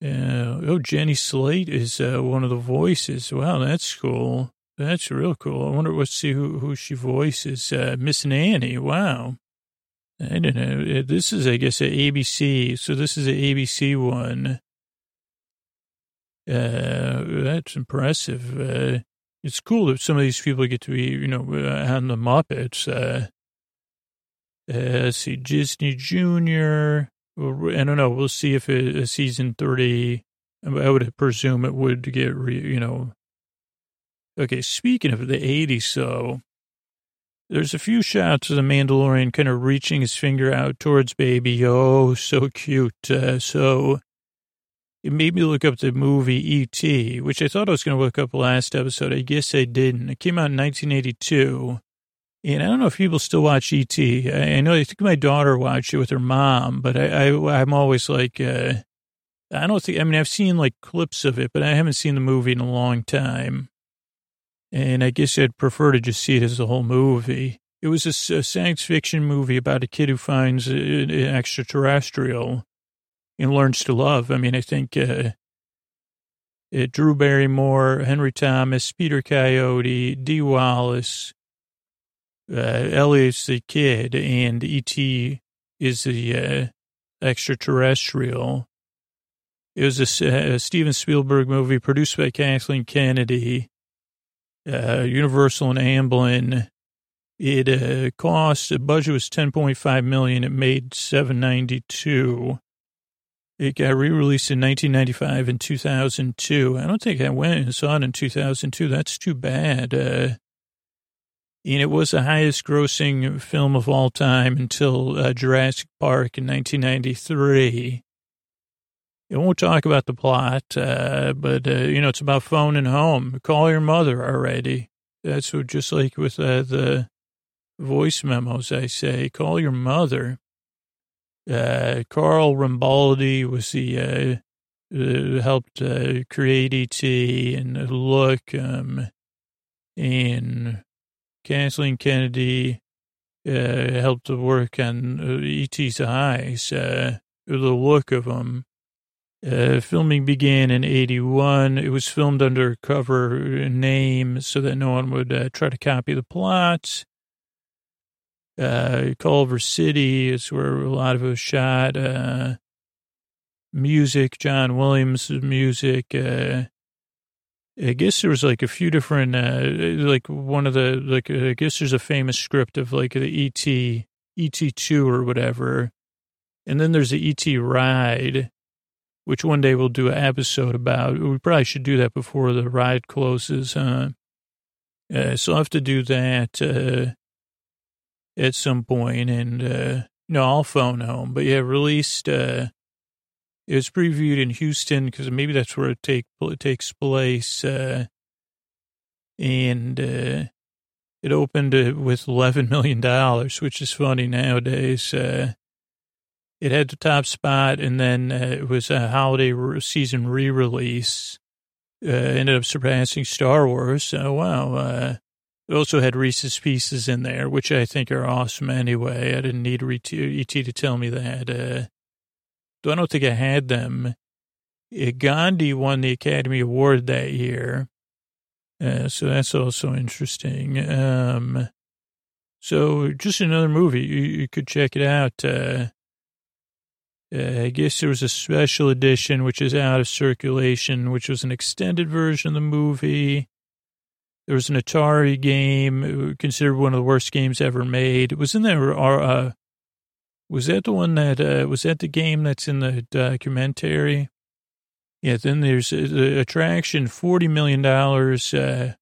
uh, oh, Jenny Slate is uh, one of the voices. Wow, that's cool. That's real cool. I wonder, let's see who, who she voices. Uh, Miss Nanny. Wow. I don't know. Uh, this is, I guess, a ABC. So this is an ABC one. Uh, that's impressive. Uh, it's cool that some of these people get to be, you know, uh, on the Muppets. Uh, uh, let's see, Disney Junior. I don't know. We'll see if it, a season thirty. I would presume it would get, re, you know. Okay, speaking of the '80s, so there's a few shots of the Mandalorian kind of reaching his finger out towards baby. Oh, so cute. Uh, so it made me look up the movie E.T., which I thought I was going to look up last episode. I guess I didn't. It came out in 1982. And I don't know if people still watch E.T. I, know, I think my daughter watched it with her mom, but I, I, am always like, uh, I don't think, I mean, I've seen like clips of it, but I haven't seen the movie in a long time. And I guess I'd prefer to just see it as the whole movie. It was a, a science fiction movie about a kid who finds an extraterrestrial and learns to love. I mean, I think uh, uh, Drew Barrymore, Henry Thomas, Peter Coyote, Dee Wallace, uh, Elliot's the kid, and E.T. is the uh, extraterrestrial. It was a, a, Steven Spielberg movie produced by Kathleen Kennedy, uh, Universal and Amblin. It uh, cost, the budget was 10.5 million. It made 792. It got re-released in 1995 and 2002. I don't think I went and saw it in 2002. That's too bad. Uh, and it was the highest grossing film of all time until uh, Jurassic Park in 1993. I won't talk about the plot, uh, but, uh, you know, it's about phoning home. Call your mother already. That's what, just like with uh, the voice memos, I say, call your mother. Uh, Carl Rambaldi was the, uh, helped, uh, create ET and look, um, and Kathleen Kennedy, uh, helped to work on uh, ET's eyes, the look of them. Uh, filming began in 81. It was filmed under cover name so that no one would uh, try to copy the plots. Uh, Culver City is where a lot of it was shot. Uh, music, John Williams' music. Uh, I guess there was like a few different, uh, like one of the, like, I guess there's a famous script of like the ET, ET2 or whatever. And then there's the ET ride, which one day we'll do an episode about. We probably should do that before the ride closes. Uh, uh so I'll have to do that. Uh, at some point, and uh, no, I'll phone home. But yeah, released. Uh, it was previewed in Houston because maybe that's where it take it takes place, uh, and uh, it opened uh, with eleven million dollars, which is funny nowadays. Uh, it had the top spot, and then uh, it was a holiday season re-release. Uh, ended up surpassing Star Wars. Oh wow! It also had Reese's Pieces in there, which I think are awesome anyway. I didn't need ET to tell me that. Uh, I don't think I had them. Uh, Gandhi won the Academy Award that year. Uh, so that's also interesting. Um, so just another movie. You, you could check it out. Uh, uh, I guess there was a special edition, which is out of circulation, which was an extended version of the movie. There was an Atari game uh, considered one of the worst games ever made. It was in there. Uh, was that the one that uh, was that the game that's in the documentary? Yeah. Then there's the attraction, forty million dollars uh,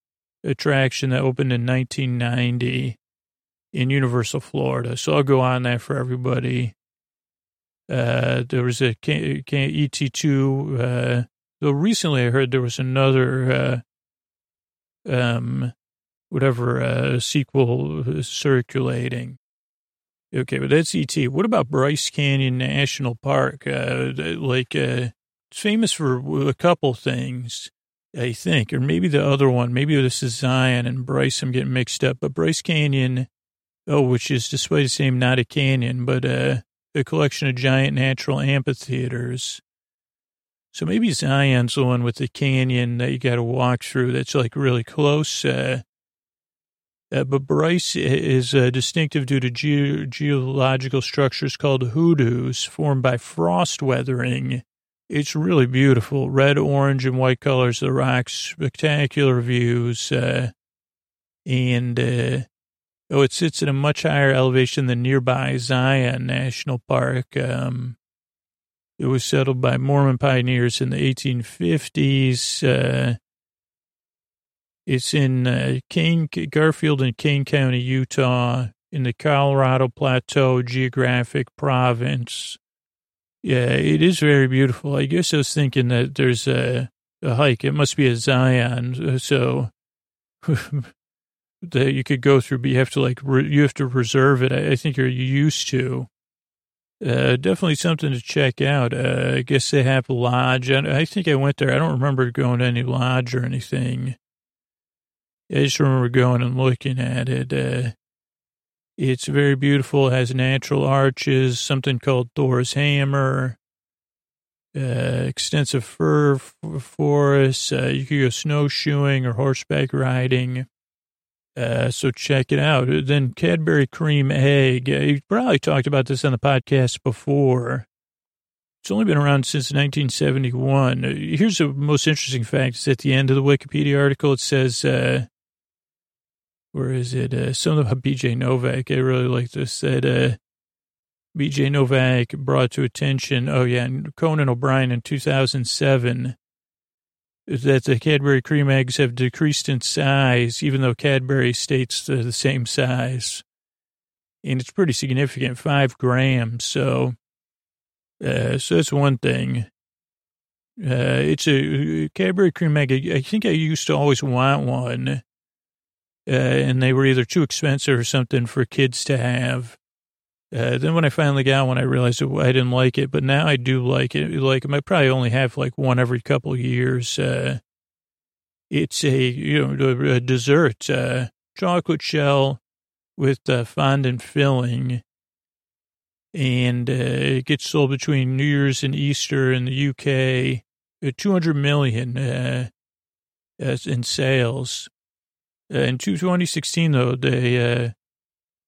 attraction that opened in 1990 in Universal, Florida. So I'll go on that for everybody. Uh, there was a ET2. Uh, though recently I heard there was another uh, um, whatever uh, sequel circulating. Okay, but that's ET. What about Bryce Canyon National Park? Uh, like, uh, it's famous for a couple things. I think, or maybe the other one. Maybe this is Zion and Bryce. I'm getting mixed up, but Bryce Canyon, oh, which is despite the same, not a canyon, but uh, a collection of giant natural amphitheaters. So maybe Zion's the one with the canyon that you got to walk through. That's like really close. Uh, uh, but Bryce is uh, distinctive due to ge- geological structures called hoodoos formed by frost weathering. It's really beautiful. Red, orange, and white colors of the rocks, spectacular views. Uh, and, uh, oh, it sits at a much higher elevation than nearby Zion National Park. Um, it was settled by Mormon pioneers in the 1850s. Uh, it's in uh, Kane, Garfield and Kane County, Utah, in the Colorado Plateau Geographic Province. Yeah, it is very beautiful. I guess I was thinking that there's a, a hike. It must be a Zion, so that you could go through, but you have to like re, you have to reserve it. I, I think you're used to. Uh, definitely something to check out. Uh, I guess they have a lodge. I, think I went there. I don't remember going to any lodge or anything. I just remember going and looking at it. Uh, it's very beautiful. It has natural arches, something called Thor's Hammer, uh, extensive fir forests. Uh, you could go snowshoeing or horseback riding. Uh, so check it out. Then Cadbury cream egg. Uh, you probably talked about this on the podcast before. It's only been around since 1971. Uh, here's the most interesting fact. It's at the end of the Wikipedia article. It says, uh, where is it? Uh, something about BJ Novak. I really like this. Said uh, BJ Novak brought to attention. Oh yeah, Conan O'Brien in 2007 that the Cadbury cream eggs have decreased in size, even though Cadbury states they're the same size. And it's pretty significant, five grams. So, uh, so that's one thing. Uh, it's a Cadbury cream egg. I think I used to always want one. Uh, and they were either too expensive or something for kids to have. Uh, then when I finally got one, I realized I didn't like it, but now I do like it. Like I probably only have like one every couple years. Uh, it's a you know a dessert, uh, chocolate shell with uh, fondant filling, and uh, it gets sold between New Year's and Easter in the UK. Uh, Two hundred million in sales. In 2016, though, they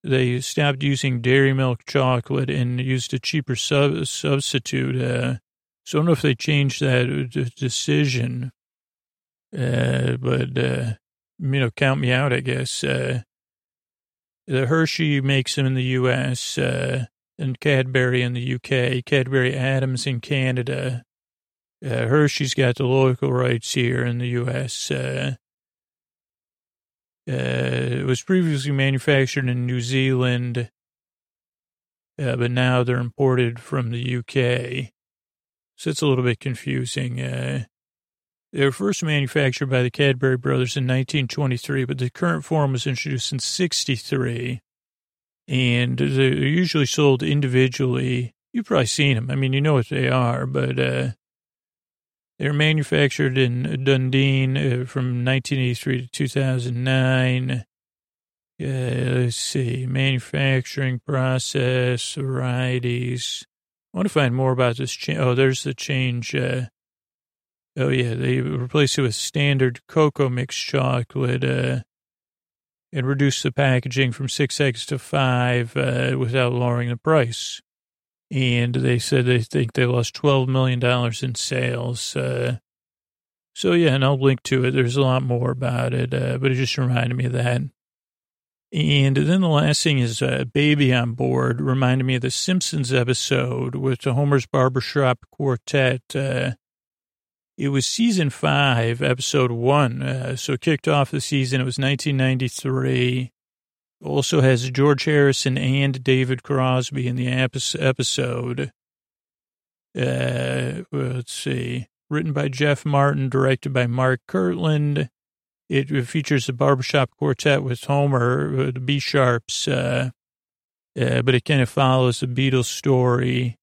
they stopped using dairy milk chocolate and used a cheaper sub- substitute. Uh, so I don't know if they changed that uh, decision, uh, but, uh, you know, count me out, I guess. Uh, the Hershey makes them in the U.S., uh, and Cadbury in the U.K., Cadbury Adams in Canada. Hershey's got the local rights here in the U.S., uh, it was previously manufactured in New Zealand, uh, but now they're imported from the UK. So it's a little bit confusing. Uh, they were first manufactured by the Cadbury brothers in 1923, but the current form was introduced in 63. And they're usually sold individually. You've probably seen them. I mean, you know what they are, but uh, they're manufactured in Dundee uh, from 1983 to 2009. Uh, let's see, manufacturing process, varieties. I want to find more about this change. Oh, there's the change. Uh, oh, yeah, they replace it with standard cocoa mix chocolate uh, and reduce the packaging from six eggs to five uh, without lowering the price and they said they think they lost $12 million in sales. Uh, so, yeah, and I'll link to it. There's a lot more about it, uh, but it just reminded me of that. And then the last thing is uh, Baby on Board reminded me of the Simpsons episode with the Homer's Barbershop Quartet. Uh, it was season five, episode one. Uh, so kicked off the season. It was 1993 also has George Harrison and David Crosby in the episode. Uh, let's see. Written by Jeff Martin, directed by Mark Kirkland. It features a barbershop quartet with Homer, uh, the B Sharps, uh, uh, but it kind of follows the Beatles story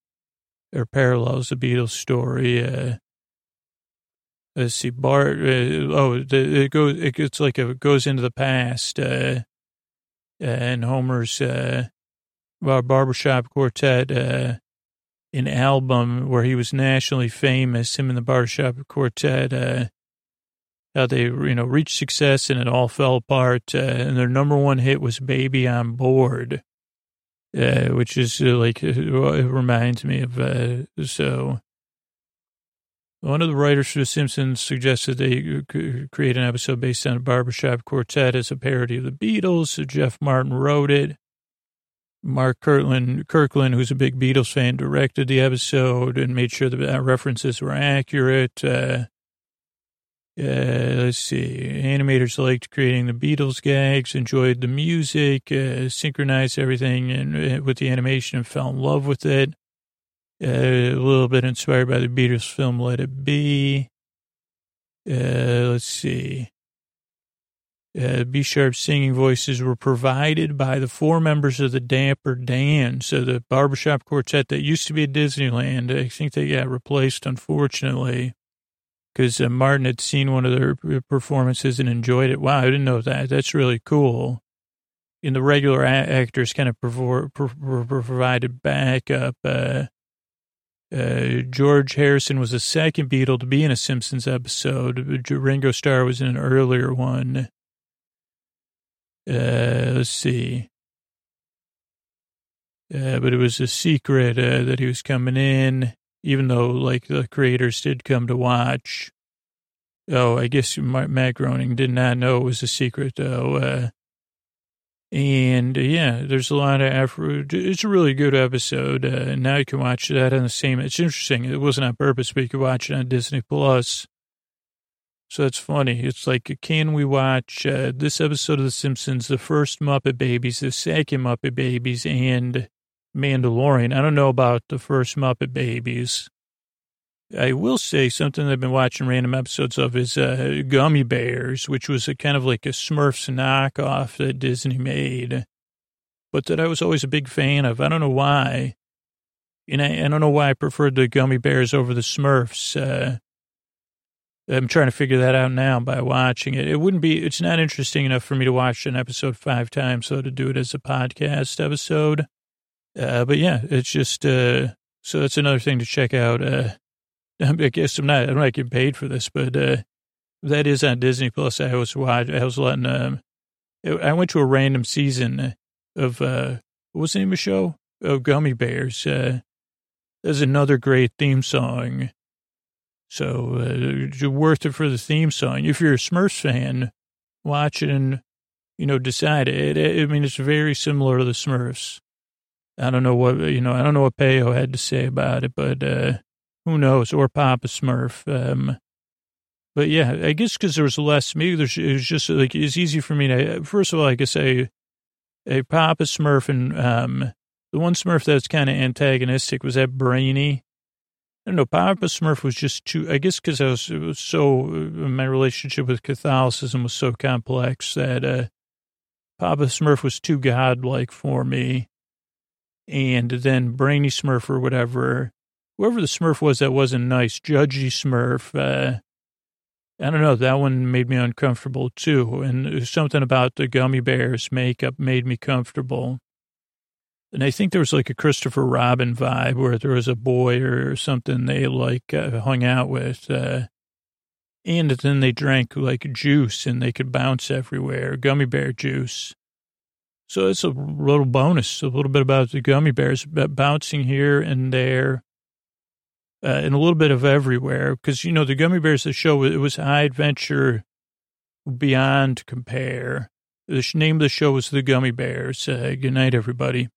or parallels the Beatles story. Uh, let's see, Bart. Uh, oh, the, it goes. It gets like a, it goes into the past. Uh, and Homer's uh, barbershop quartet, uh, an album where he was nationally famous. Him and the barbershop quartet. Uh, how they you know reached success and it all fell apart. Uh, and their number one hit was "Baby on Board." Uh, which is uh, like it reminds me of uh, so one of the writers for The Simpsons suggested they create an episode based on a barbershop quartet as a parody of the Beatles. So Jeff Martin wrote it. Mark Kirkland, Kirkland, who's a big Beatles fan, directed the episode and made sure the references were accurate. Uh, uh, let's see. Animators liked creating the Beatles gags, enjoyed the music, uh, synchronized everything and, uh, with the animation and fell in love with it. Uh, a little bit inspired by the Beatles film Let It Be. Uh, let's see. Uh, B Sharp singing voices were provided by the four members of the Dapper Dan. So the barbershop quartet that used to be at Disneyland, I think they got replaced, unfortunately, because uh, Martin had seen one of their performances and enjoyed it. Wow, I didn't know that. That's really cool. And the regular actors kind of provided backup. Uh, uh, George Harrison was the second Beatle to be in a Simpsons episode. Ringo Starr was in an earlier one. Uh, let's see. Uh, but it was a secret uh, that he was coming in, even though like the creators did come to watch. Oh, I guess Matt Groening did not know it was a secret though. And uh, yeah, there's a lot of effort. It's a really good episode. Uh, now you can watch that on the same. It's interesting. It wasn't on purpose, but you can watch it on Disney Plus. So it's funny. It's like, can we watch uh, this episode of The Simpsons, the first Muppet Babies, the second Muppet Babies, and Mandalorian? I don't know about the first Muppet Babies. I will say something I've been watching random episodes of is uh, Gummy Bears, which was a kind of like a Smurfs knockoff that Disney made, but that I was always a big fan of. I don't know why. And I, I don't know why I preferred the Gummy Bears over the Smurfs. Uh, I'm trying to figure that out now by watching it. It wouldn't be, it's not interesting enough for me to watch an episode five times, so to do it as a podcast episode. Uh, but yeah, it's just, uh, so that's another thing to check out. I guess I'm not, I'm not getting paid for this, but, uh, that is on Disney Plus. I was watching, I was letting, um, I went to a random season of, uh, what was the name of the show? Of Gummy Bears. Uh, there's another great theme song. So, uh, worth it for the theme song. If you're a Smurfs fan, watch it and, you know, decide it. I mean, it's very similar to the Smurfs. I don't know what, you know, I don't know what Peyo had to say about it, but, uh, who knows? Or Papa Smurf. Um, but yeah, I guess because there was less, maybe there's, it was just like, it's easy for me to, first of all, I guess a, a Papa Smurf and, um, the one Smurf that's kind of antagonistic was that Brainy. I don't know, Papa Smurf was just too, I guess because I was, was, so, uh, my relationship with Catholicism was so complex that, uh, Papa Smurf was too godlike for me. And then Brainy Smurf or whatever, whoever the Smurf was that wasn't nice, Judgy Smurf, uh, I don't know, that one made me uncomfortable too. And something about the gummy bears makeup made me comfortable. And I think there was like a Christopher Robin vibe where there was a boy or something they like uh, hung out with. Uh, and then they drank like juice and they could bounce everywhere, gummy bear juice. So it's a little bonus, a little bit about the gummy bears bouncing here and there uh, and a little bit of everywhere. Because, you know, the Gummy Bears, the show, it was high adventure beyond compare. The name of the show was The Gummy Bears. Uh, good night, everybody.